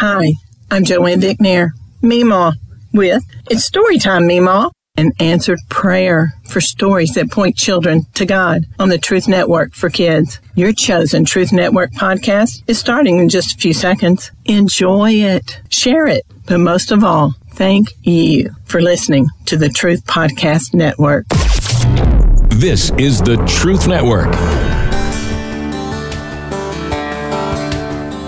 Hi, I'm Joanne Dicknair, Meemaw, with It's Storytime, Meemaw, an answered prayer for stories that point children to God on the Truth Network for Kids. Your chosen Truth Network podcast is starting in just a few seconds. Enjoy it, share it, but most of all, thank you for listening to the Truth Podcast Network. This is the Truth Network.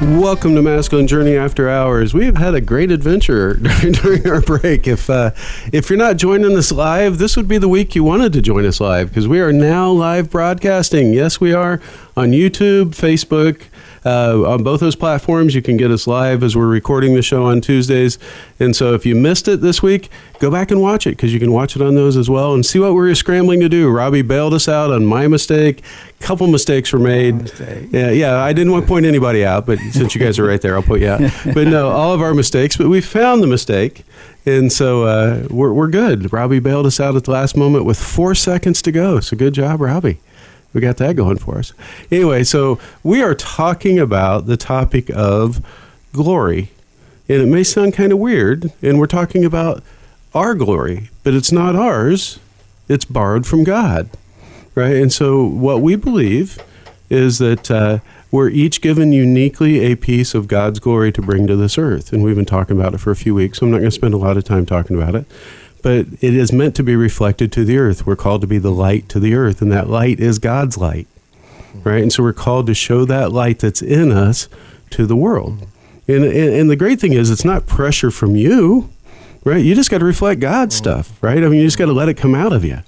Welcome to Masculine Journey After Hours. We've had a great adventure during our break. If uh, if you're not joining us live, this would be the week you wanted to join us live because we are now live broadcasting. Yes, we are on YouTube, Facebook, uh, on both those platforms. You can get us live as we're recording the show on Tuesdays. And so if you missed it this week, go back and watch it because you can watch it on those as well and see what we were scrambling to do. Robbie bailed us out on my mistake. A couple mistakes were made. Yeah, yeah. I didn't want to point anybody out, but since you guys are right there, I'll put you out. But no, all of our mistakes. But we found the mistake. And so uh, we're, we're good. Robbie bailed us out at the last moment with four seconds to go. So good job, Robbie we got that going for us. Anyway, so we are talking about the topic of glory. And it may sound kind of weird, and we're talking about our glory, but it's not ours, it's borrowed from God. Right? And so what we believe is that uh, we're each given uniquely a piece of God's glory to bring to this earth. And we've been talking about it for a few weeks, so I'm not going to spend a lot of time talking about it but it is meant to be reflected to the earth. We're called to be the light to the earth, and that light is God's light, right? And so we're called to show that light that's in us to the world. And, and, and the great thing is, it's not pressure from you, right? You just got to reflect God's stuff, right? I mean, you just got to let it come out of you,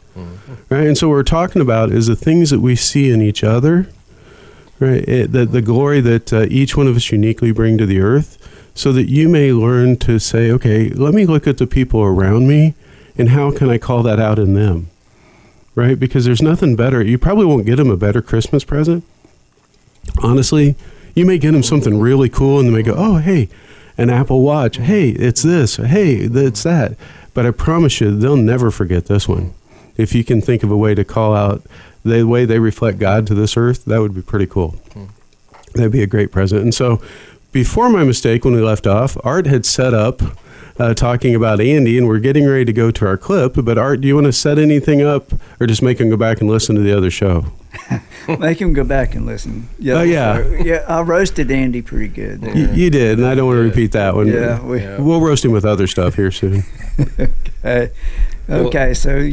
right? And so what we're talking about is the things that we see in each other, right? It, the, the glory that uh, each one of us uniquely bring to the earth so that you may learn to say, okay, let me look at the people around me and how can I call that out in them? Right? Because there's nothing better. You probably won't get them a better Christmas present. Honestly, you may get them something really cool and they may go, oh, hey, an Apple Watch. Hey, it's this. Hey, it's that. But I promise you, they'll never forget this one. If you can think of a way to call out the way they reflect God to this earth, that would be pretty cool. Hmm. That'd be a great present. And so, before my mistake, when we left off, Art had set up uh, talking about Andy, and we're getting ready to go to our clip. But Art, do you want to set anything up, or just make him go back and listen to the other show? make him go back and listen. Yeah, oh yeah, yeah. I roasted Andy pretty good. You, you, did, and I don't want to repeat that one. Yeah, we, will roast him with other stuff here soon. okay, okay. So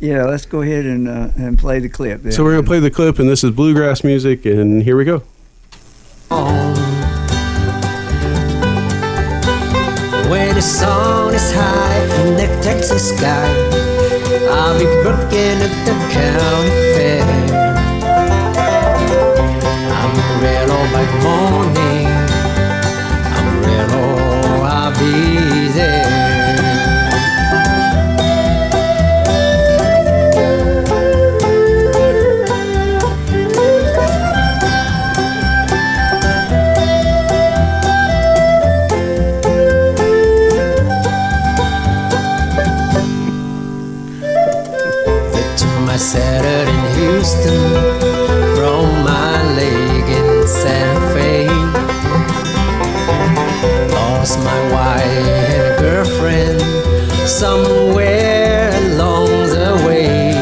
yeah, let's go ahead and uh, and play the clip. Then. So we're gonna play the clip, and this is bluegrass music, and here we go. When the sun is high in the Texas sky, I'll be working at the county fair. I'm real all by morning. I'm real all oh, I'll be there. Somewhere along the way.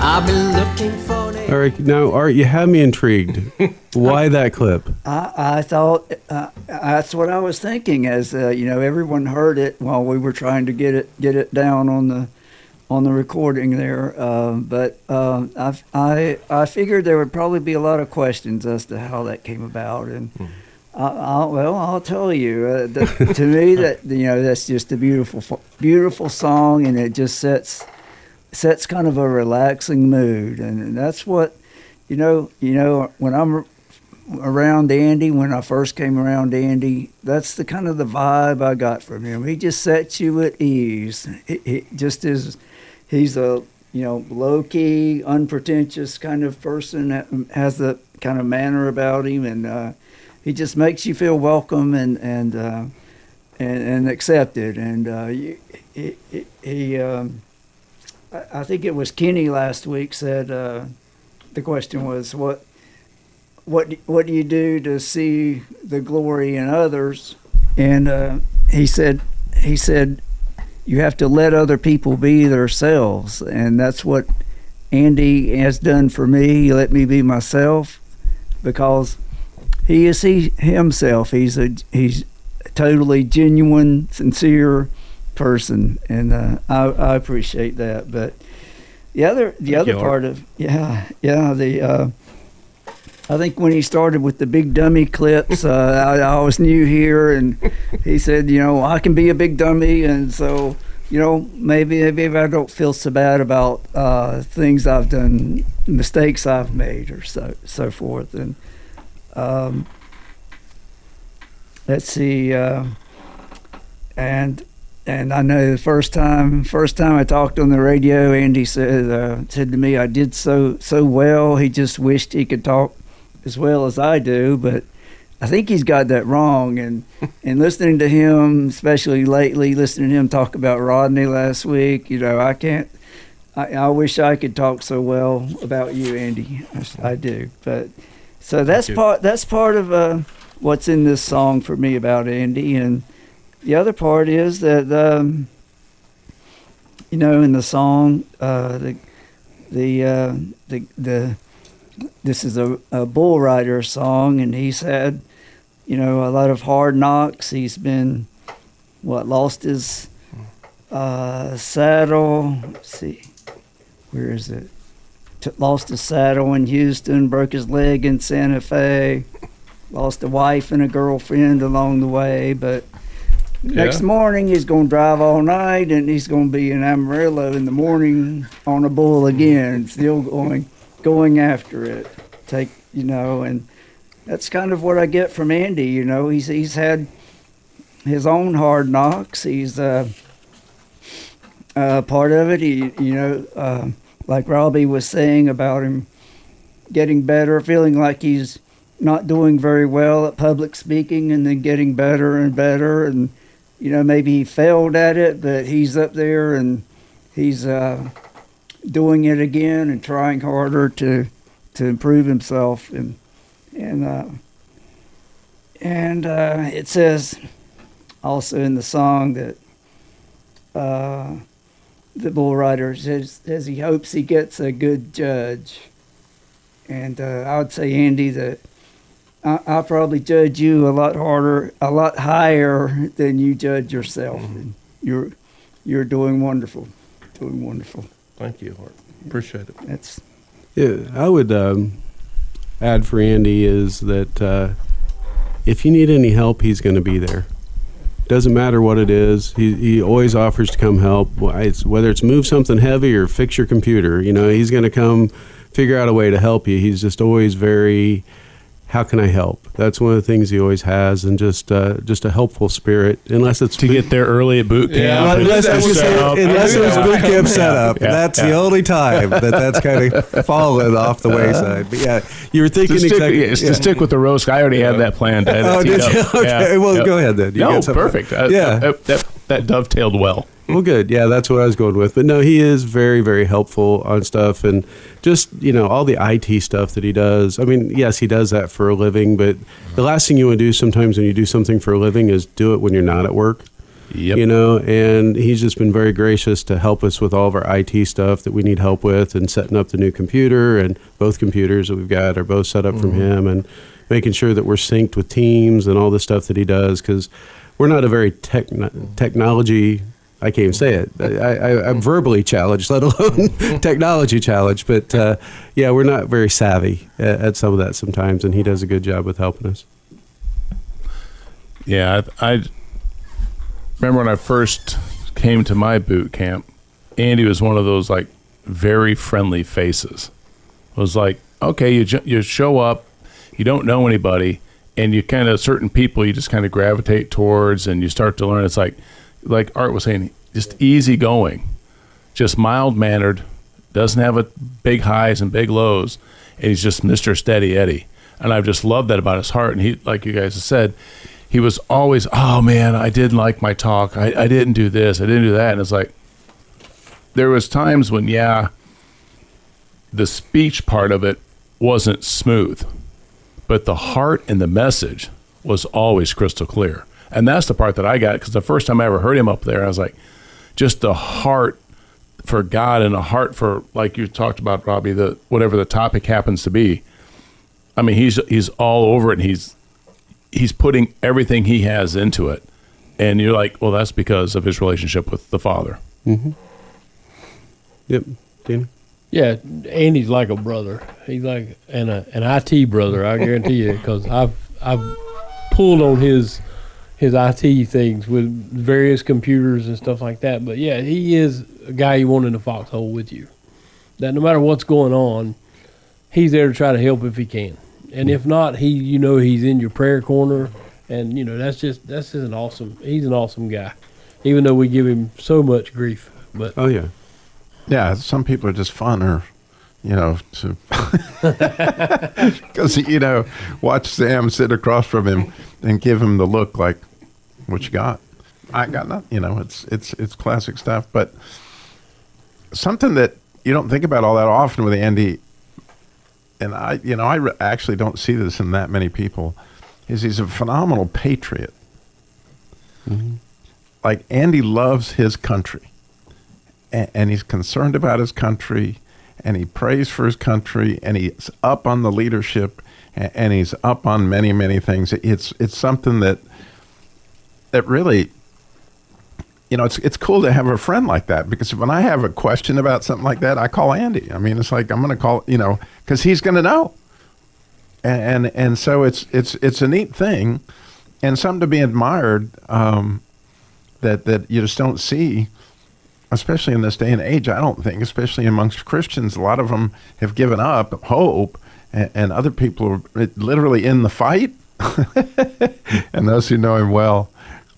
I've been looking for. All right, now Art, you have me intrigued. Why that clip? I, I thought uh, that's what I was thinking. As uh, you know, everyone heard it while we were trying to get it get it down on the on the recording there. Uh, but uh, I, I I figured there would probably be a lot of questions as to how that came about, and hmm. I, I, well, I'll tell you. Uh, the, to me, that you know, that's just a beautiful beautiful song, and it just sets sets kind of a relaxing mood, and that's what you know. You know, when I'm around Andy, when I first came around Andy, that's the kind of the vibe I got from him. He just sets you at ease. It, it just is. He's a you know, low key, unpretentious kind of person that has the kind of manner about him, and uh, he just makes you feel welcome and and uh, and, and accepted. And uh, he, he, um, I, I think it was Kenny last week said uh, the question was what what what do you do to see the glory in others? And uh, he said he said you have to let other people be themselves, and that's what Andy has done for me. He let me be myself because he is he himself. He's a he's a totally genuine, sincere person, and uh, I, I appreciate that. But the other the Thank other part of yeah yeah the. Uh, I think when he started with the big dummy clips, uh, I, I was new here, and he said, you know, I can be a big dummy, and so, you know, maybe maybe I don't feel so bad about uh, things I've done, mistakes I've made, or so so forth, and um, let's see, uh, and and I know the first time first time I talked on the radio, Andy said uh, said to me, I did so so well. He just wished he could talk as well as I do, but I think he's got that wrong. And and listening to him, especially lately, listening to him talk about Rodney last week, you know, I can't. I, I wish I could talk so well about you, Andy. I, I do, but so that's part. That's part of uh, what's in this song for me about Andy, and the other part is that um, you know in the song uh, the the uh, the the this is a, a bull rider song, and he's had, you know, a lot of hard knocks. He's been, what, lost his uh, saddle. Let's see, where is it? Lost his saddle in Houston, broke his leg in Santa Fe, lost a wife and a girlfriend along the way, but. Next morning, he's going to drive all night, and he's going to be in Amarillo in the morning on a bull again, still going going after it. Take you know, and that's kind of what I get from Andy. You know, he's he's had his own hard knocks. He's uh, uh, part of it. He you know, uh, like Robbie was saying about him getting better, feeling like he's not doing very well at public speaking, and then getting better and better. And you know, maybe he failed at it, but he's up there and he's. Uh, doing it again and trying harder to to improve himself and and uh, and uh, it says also in the song that uh, the bull rider says, says he hopes he gets a good judge and uh, I would say Andy that I, I'll probably judge you a lot harder a lot higher than you judge yourself and you're you're doing wonderful doing wonderful Thank you, Art. Appreciate it. that's Yeah, I would um, add for Andy is that uh, if you need any help, he's going to be there. Doesn't matter what it is. He, he always offers to come help. It's, whether it's move something heavy or fix your computer, you know, he's going to come figure out a way to help you. He's just always very, how can I help? That's one of the things he always has, and just uh, just a helpful spirit. Unless it's to get there early at boot camp. Yeah, and Unless, it's, set up. unless it was boot camp setup, Yeah, that's yeah. the only time that that's kind of fallen off the wayside. But yeah, you were to thinking stick, exactly. yes, yeah. to stick with the roast, I already had that planned. I had Oh, did you? Okay, Yeah, well, yeah. go ahead then. You no, perfect. Uh, Yeah. uh, that, that dovetailed well. Well, good. Yeah, that's what I was going with. But no, he is very, very helpful on stuff and just, you know, all the IT stuff that he does. I mean, yes, he does that for a living, but the last thing you want to do sometimes when you do something for a living is do it when you're not at work. Yep. You know, and he's just been very gracious to help us with all of our IT stuff that we need help with and setting up the new computer. And both computers that we've got are both set up from mm-hmm. him and making sure that we're synced with Teams and all the stuff that he does because we're not a very techn technology. I can't even say it. I, I, I'm verbally challenged, let alone technology challenged. But uh, yeah, we're not very savvy at, at some of that sometimes, and he does a good job with helping us. Yeah, I, I remember when I first came to my boot camp. Andy was one of those like very friendly faces. It was like, okay, you ju- you show up, you don't know anybody, and you kind of certain people you just kind of gravitate towards, and you start to learn. It's like, like Art was saying, just easy going, just mild mannered, doesn't have a big highs and big lows, and he's just Mr. Steady Eddie. And I've just loved that about his heart. And he, like you guys have said, he was always, oh man, I didn't like my talk. I, I didn't do this. I didn't do that. And it's like, there was times when, yeah, the speech part of it wasn't smooth, but the heart and the message was always crystal clear. And that's the part that I got because the first time I ever heard him up there, I was like, just the heart for God and a heart for, like you talked about, Robbie, the whatever the topic happens to be. I mean, he's he's all over it. And he's he's putting everything he has into it, and you're like, well, that's because of his relationship with the Father. Mm-hmm. Yep. Danny? Yeah, Andy's like a brother. He's like an an IT brother. I guarantee you, because I've I've pulled on his his IT things with various computers and stuff like that. But yeah, he is a guy you want in the foxhole with you. That no matter what's going on, he's there to try to help if he can. And if not, he you know he's in your prayer corner, and you know that's just that's just an awesome. He's an awesome guy, even though we give him so much grief. But Oh, yeah. Yeah, some people are just fun or, you know, to because you know, watch Sam sit across from him and give him the look like, "What you got?" I got nothing. You know, it's it's it's classic stuff. But something that you don't think about all that often with Andy, and I, you know, I re- actually don't see this in that many people, is he's a phenomenal patriot. Mm-hmm. Like Andy loves his country and, and he's concerned about his country and he prays for his country and he's up on the leadership and, and he's up on many many things. It's it's something that that really you know it's it's cool to have a friend like that because when I have a question about something like that I call Andy. I mean it's like I'm going to call you know cuz he's going to know. And, and and so it's it's it's a neat thing and something to be admired um, that that you just don't see especially in this day and age, I don't think, especially amongst Christians, a lot of them have given up hope, and, and other people are literally in the fight. and those who know him well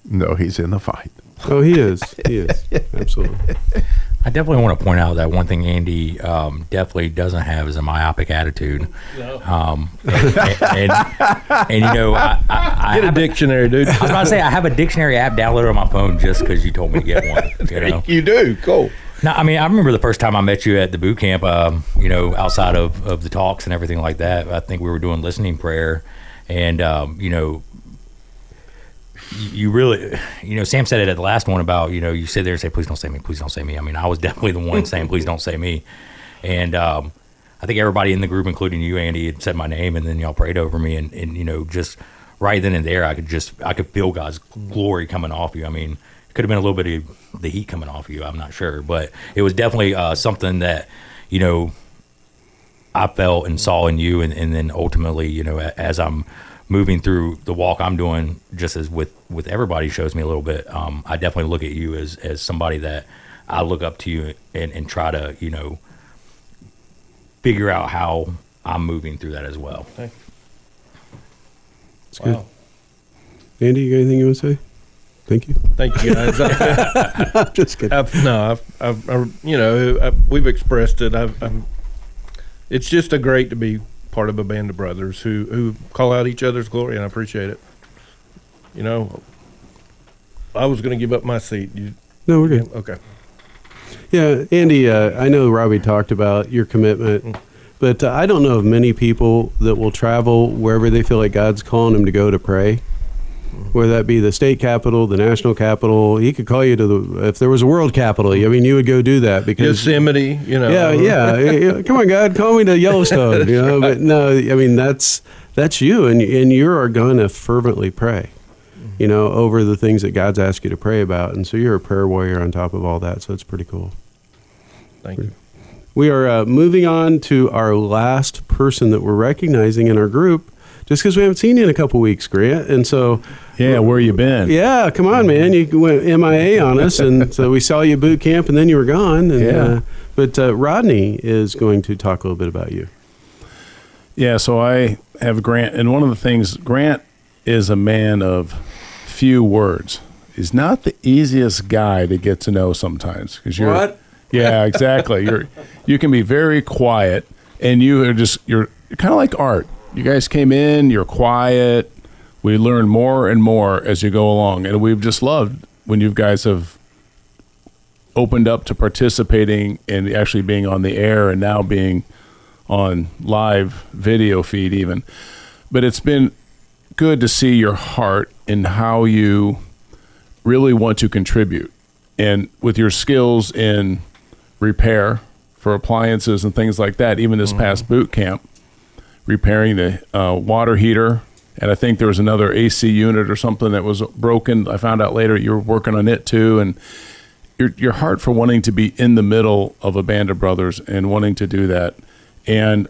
know he's in the fight. Oh, he is. He is. Absolutely. I definitely want to point out that one thing Andy um, definitely doesn't have is a myopic attitude. Um, and, and, and, you know, I, I, I get a have dictionary, dude. I was about to say I have a dictionary app downloaded on my phone just because you told me to get one. You know? You do cool. No, I mean I remember the first time I met you at the boot camp. Um, you know, outside of, of the talks and everything like that. I think we were doing listening prayer, and um, you know, you, really, you know, Sam said it at the last one about you know you sit there and say, please don't say me, please don't say me. I mean, I was definitely the one saying, please don't say me, and um, I think everybody in the group, including you, Andy, had said my name, and then y'all prayed over me, and, and you know, just right then and there, I could just I could feel God's glory coming off you. I mean, it could have been a little bit of the heat coming off you. I'm not sure, but it was definitely uh, something that you know I felt and saw in you, and, and then ultimately, you know, as I'm moving through the walk I'm doing, just as with with everybody shows me a little bit. Um, I definitely look at you as as somebody that I look up to you and, and try to you know figure out how I'm moving through that as well. It's good. Andy, you got anything you want to say? Thank you. Thank you, guys. I've, Just kidding. I've, no, I've, I've, I've, you know, i we've expressed it. I've, I'm, it's just a great to be part of a band of brothers who who call out each other's glory, and I appreciate it. You know, I was going to give up my seat. You, No, we're good. okay. Yeah, Andy, uh, I know Robbie talked about your commitment, but uh, I don't know of many people that will travel wherever they feel like God's calling them to go to pray. Whether that be the state capital, the national capital, he could call you to the. If there was a world capital, I mean, you would go do that because Yosemite, you know. yeah, yeah. Come on, God, call me to Yellowstone. You know, but no, I mean that's that's you, and and you are going to fervently pray. You know, over the things that God's asked you to pray about, and so you're a prayer warrior on top of all that. So it's pretty cool. Thank you. We are uh, moving on to our last person that we're recognizing in our group, just because we haven't seen you in a couple weeks, Grant, and so Yeah, where you been? yeah, come on, man, you went MIA on us, and so we saw you at boot camp, and then you were gone. And, Yeah. uh, but uh, Rodney is going to talk a little bit about you. Yeah, so I have Grant, and one of the things Grant is a man of few words. He's not the easiest guy to get to know sometimes because you're What? Yeah, exactly. You're you can be very quiet, and you are just you're kind of like art. You guys came in, you're quiet. We learn more and more as you go along, and we've just loved when you guys have opened up to participating and actually being on the air, and now being on live video feed even. But it's been good to see your heart and how you really want to contribute and with your skills in repair for appliances and things like that even this mm-hmm. past boot camp repairing the uh, water heater. And i think there was another ac unit or something that was broken. I found out later you were working on it too. And your, your heart for wanting to be in the middle of a band of brothers and wanting to do that. And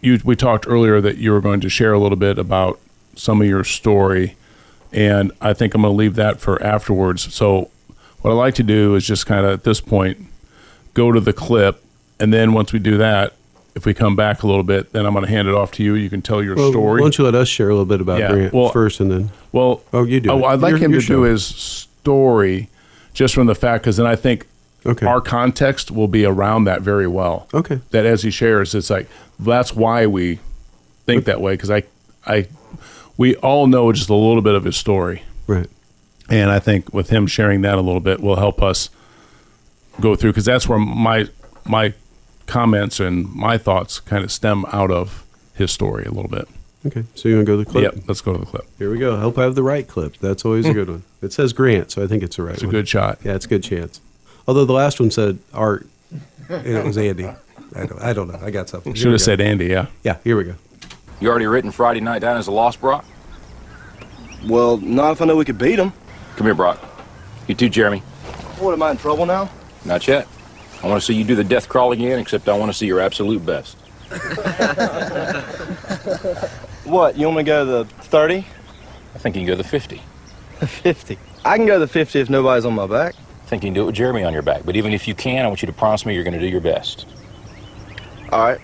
you we talked earlier that you were going to share a little bit about some of your story. And I think I'm going to leave that for afterwards. So what I like to do is just kind of at this point go to the clip. And then once we do that if we come back a little bit then I'm going to hand it off to you you can tell your Well, story. Why don't you let us share a little bit about Yeah, Grant well- first, and then Well, oh, you do. Oh. I'd like Your- him your to show. do his story just from the fact because then I think Okay. our context will be around that very well. Okay. That as he shares, it's like that's why we think that way because I, I, we all know just a little bit of his story, Right. and I think with him sharing that a little bit will help us go through because that's where my my comments and my thoughts kind of stem out of his story a little bit. Okay. So you want to go to the clip? Yep, let's go to the clip. Here we go. I Hope I have the right clip. That's always a hmm. good one. It says Grant, so I think it's the right It's a one. good shot. Yeah, it's a good chance. Although the last one said Art, and it was Andy. I don't, I don't know. I got something. Here Should we have go. said Andy. Yeah. Yeah, here we go. You already written Friday night down as a loss, Brock? Well, not if I know we could beat them. Come here, Brock. You too, Jeremy. What, am I in trouble now? Not yet. I want to see you do the death crawl again, except I want to see your absolute best. What, you want me to go to the 30? I think you can go to the 50. 50. I can go to the 50 if nobody's on my back. I think you can do it with Jeremy on your back. But even if you can, I want you to promise me you're going to do your best. All right.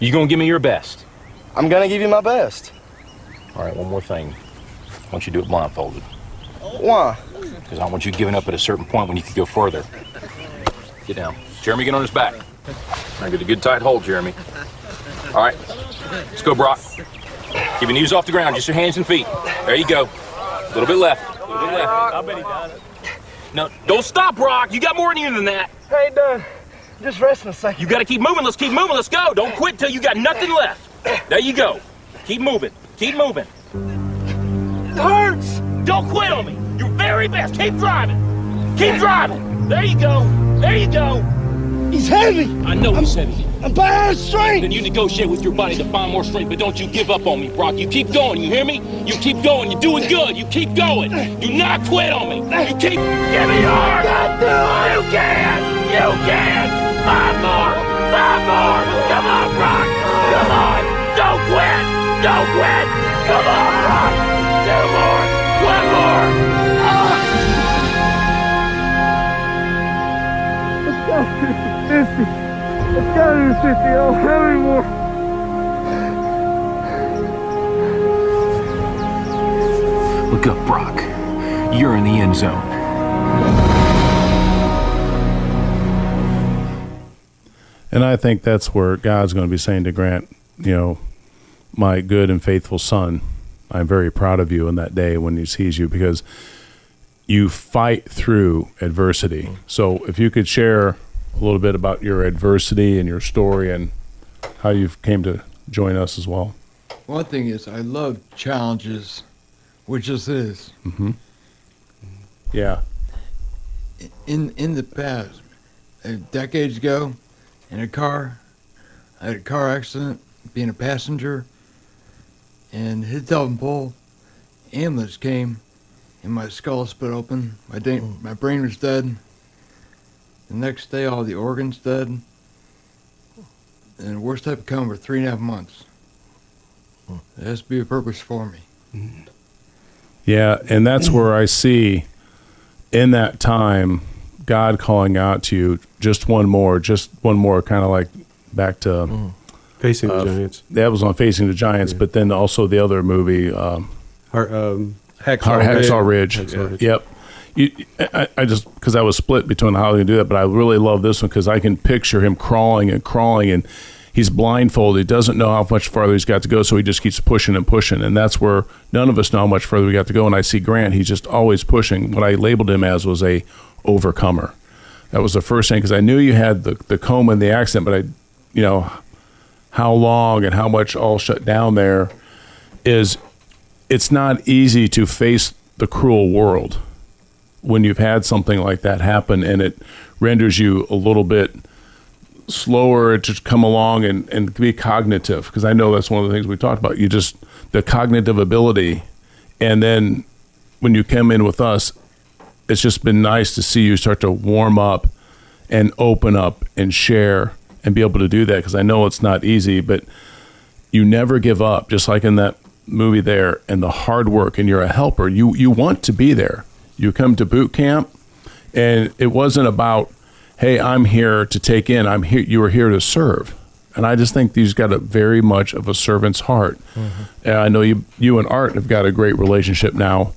You going to give me your best? I'm going to give you my best. All right, one more thing. I want you to do it blindfolded. Why? Because I want you giving up at a certain point when you could go further. Get down. Jeremy, get on his back. Now get a good tight hold, Jeremy. All right. Let's go, Brock. Keep your knees off the ground, just your hands and feet. There you go. A little bit left. A little bit left. I bet he got it. No, don't stop, Brock. You got more in you than that. Hey, done. Just resting a second. You got to keep moving. Let's keep moving. Let's go. Don't quit till you got nothing left. There you go. Keep moving. Keep moving. It hurts. Don't quit on me. Your very best. Keep driving. Keep driving. There you go. There you go. He's heavy. I know he's heavy. I'm bad at strength. Then you negotiate with your body to find more strength, but don't you give up on me, Brock. You keep going. You hear me? You keep going. You're doing good. You keep going. Do not quit on me. You keep. Give me your. Oh, you can. You can. Five more. Five more. Come on, Brock. Come on. Don't quit. Don't quit. Come on, Brock. Two more. 50. It's gotta be 50. I don't have any more. Look up, Brock. You're in the end zone. And I think that's where God's going to be saying to Grant, you know, my good and faithful son, I'm very proud of you in that day when he sees you because you fight through adversity. So if you could share a little bit about your adversity and your story and how you've came to join us as well. One thing is, I love challenges, which this is. Mm-hmm. Yeah. In in the past, uh, decades ago, in a car, I had a car accident, being a passenger, and hit telephone pole. Ambulance came, and my skull split open. My da- my brain was dead. The next day, all the organs dead. And the worst type of coma for three and a half months. There has to be a purpose for me. Yeah, and that's where I see in that time God calling out to you just one more, just one more, kind of like back to Facing the uh, Giants. That was on Facing the Giants, but then also the other movie, um, Har- um, Har- Hacksaw Ridge. Hacksaw Ridge. Yep. You, I, I just because I was split between how to do that, but I really love this one because I can picture him crawling and crawling, and he's blindfolded. He doesn't know how much farther he's got to go, so he just keeps pushing and pushing, and that's where none of us know how much further we got to go. And I see Grant; he's just always pushing. What I labeled him as was a overcomer. That was the first thing because I knew you had the the coma and the accident, but I, you know, how long and how much all shut down there is. It's not easy to face the cruel world when you've had something like that happen and it renders you a little bit slower to come along and, and be cognitive because I know that's one of the things we talked about. You just the cognitive ability and then when you come in with us, it's just been nice to see you start to warm up and open up and share and be able to do that because I know it's not easy, but you never give up, just like in that movie there and the hard work and you're a helper. You you want to be there. You come to boot camp and it wasn't about, hey, I'm here to take in. I'm here you were here to serve. And I just think he's got a very much of a servant's heart. And I know you you and Art have got a great relationship now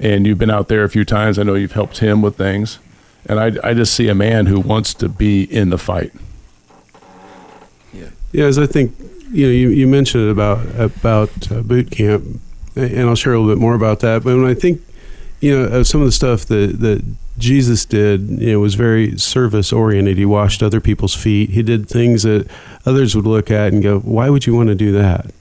and you've been out there a few times. I know you've helped him with things. And I, I just see a man who wants to be in the fight. Yeah, as I think you know, you, you mentioned about about uh, boot camp, and I'll share a little bit more about that. But when I think, you know, of some of the stuff that that Jesus did, you know, was very service oriented. He washed other people's feet. He did things that others would look at and go, "Why would you want to do that?"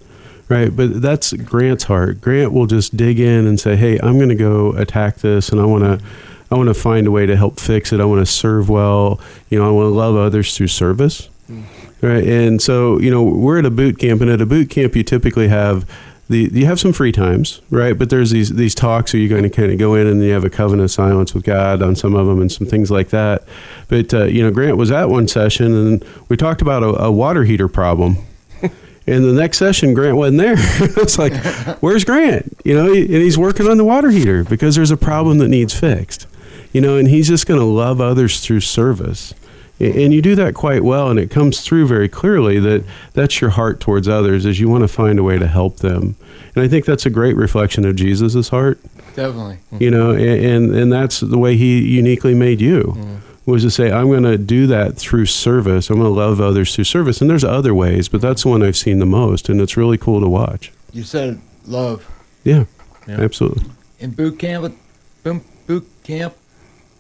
Right, but that's Grant's heart. Grant will just dig in and say, "Hey, I'm going to go attack this, and I want to, I want to find a way to help fix it. I want to serve well. You know, I want to love others through service." Mm. Right, and so you know we're at a boot camp, and at a boot camp you typically have the you have some free times, right? But there's these these talks, where you're going to kind of go in and you have a covenant of silence with God on some of them, and some things like that. But uh, you know, Grant was at one session, and we talked about a, a water heater problem. And the next session, Grant wasn't there. it's like, where's Grant? You know, and he's working on the water heater because there's a problem that needs fixed. You know, and he's just going to love others through service. A- And you do that quite well, and it comes through very clearly that that's your heart towards others, is you want to find a way to help them. And I think that's a great reflection of Jesus' heart. Definitely. Mm-hmm. You know, and, and, and that's the way he uniquely made you. Mm-hmm. Was to say, I'm going to do that through service. I'm going to love others through service. And there's other ways, but that's the one I've seen the most. And it's really cool to watch. You said love. Yeah, absolutely. In boot camp, boot, boot camp,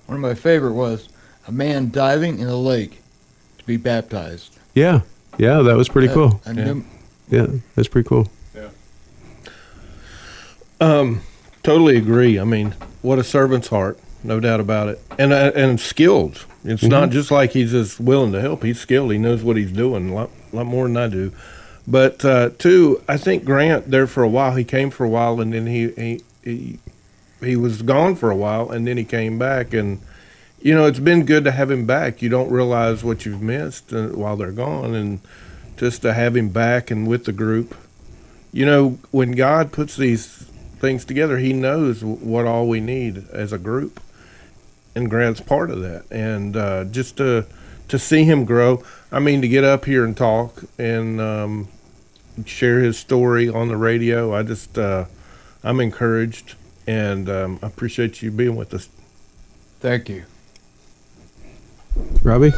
one of my favorite was a man diving in a lake to be baptized. Yeah, yeah, that was pretty Uh, cool. I knew- Yeah, that's pretty cool. Yeah. Um, totally agree. I mean, what a servant's heart, no doubt about it, and uh, and skilled. It's not Mhm. just like he's just willing to help. He's skilled. He knows what he's doing a lot, lot more than I do. But uh, two, I think Grant there for a while. He came for a while, and then he he he, he was gone for a while, and then he came back, and you know it's been good to have him back. You don't realize what you've missed uh, while they're gone, and just to have him back and with the group you know, when God puts these things together, He knows what all we need as a group, and Grant's part of that. And uh, just to to see him grow, I mean, to get up here and talk and um, share his story on the radio, I just uh, I'm encouraged, and um, I appreciate you being with us. Thank you. Robbie?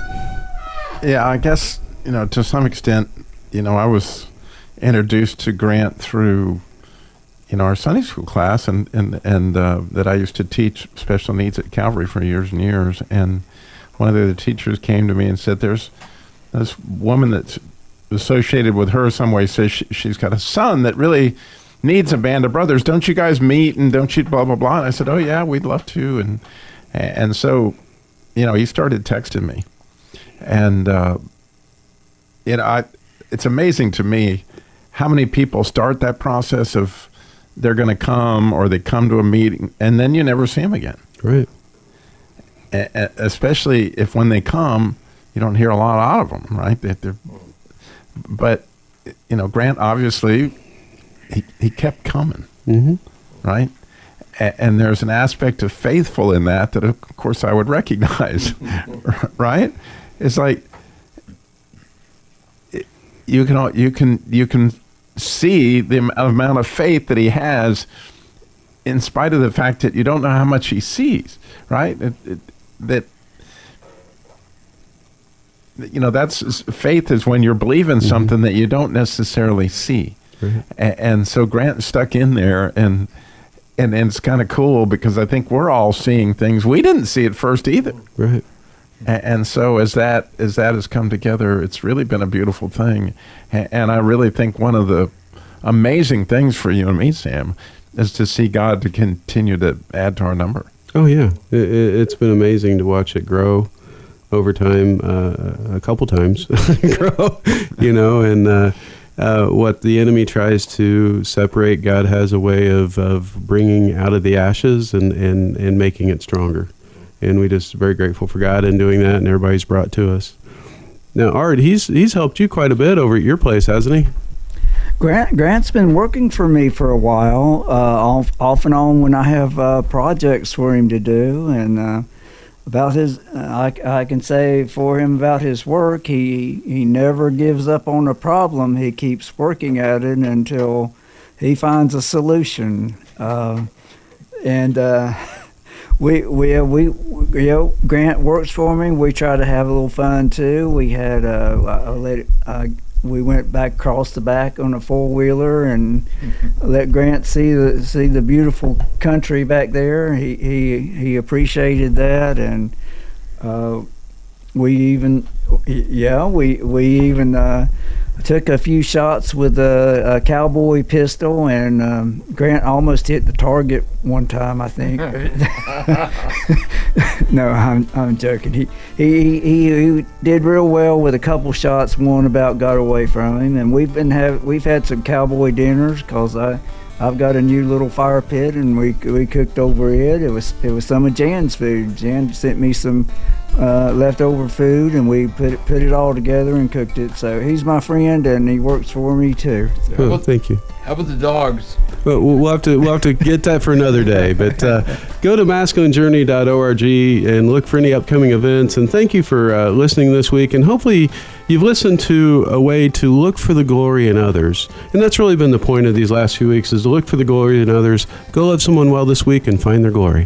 Yeah, I guess, you know, to some extent, you know, I was introduced to Grant through, you know, our Sunday school class and, and, and uh, that I used to teach special needs at Calvary for years and years. And one of the other teachers came to me and said, there's this woman that's associated with her some way says she, she's got a son that really needs a band of brothers. Don't you guys meet and don't you blah, blah, blah. And I said, oh, yeah, we'd love to. And, and so, you know, he started texting me. And, uh, you know, I, it's amazing to me how many people start that process of they're going to come or they come to a meeting and then you never see them again. Right. E- especially if when they come, you don't hear a lot out of them, right? They, they're, but you know, Grant obviously he, he kept coming, mm-hmm. right? And there's an aspect of faithful in that that, of course, I would recognize, right? It's like you can you can you can see the amount of faith that he has in spite of the fact that you don't know how much he sees, right? It, it, that you know that's faith is when you're believing Mm-hmm. something that you don't necessarily see, A- and, so Grant stuck in there and. And, and it's kind of cool because I think we're all seeing things we didn't see at first either. Right. And so as that as that has come together, it's really been a beautiful thing. And I really think one of the amazing things for you and me, Sam, is to see God to continue to add to our number. Oh yeah, it, it, it's been amazing to watch it grow over time, uh, a couple times grow, you know, and uh, uh, what the enemy tries to separate, God has a way of, of bringing out of the ashes and, and, and making it stronger. And we just very grateful for God in doing that, and everybody's brought to us. Now, Art, he's he's helped you quite a bit over at your place, hasn't he? Grant Grant's been working for me for a while, uh, off off and on when I have uh, projects for him to do, and uh, about his, I, I can say for him about his work, he he never gives up on a problem. He keeps working at it until he finds a solution, uh, and. Uh, we we we you know Grant works for me. We try to have a little fun too. We had let it, uh, we went back across the back on a four wheeler and let Grant see the see the beautiful country back there. He he he appreciated that and uh, we even yeah we we even uh, took a few shots with a, a cowboy pistol and um, Grant almost hit the target one time I think. no, I'm I'm joking. He, he he he did real well with a couple shots. One about got away from him, and we've been have we've had some cowboy dinners because I. I've got a new little fire pit, and we we cooked over it. It was it was some of Jan's food. Jan sent me some uh, leftover food, and we put it put it all together and cooked it. So he's my friend, and he works for me too. So. Oh, thank you. How about the dogs? Well, we'll we'll have to we'll have to get that for another day. But uh, go to masculinejourney.org and look for any upcoming events. And thank you for uh, listening this week. And hopefully, you've listened to a way to look for the glory in others. And that's really been the point of these last few weeks: is to look for the glory in others. Go love someone well this week and find their glory.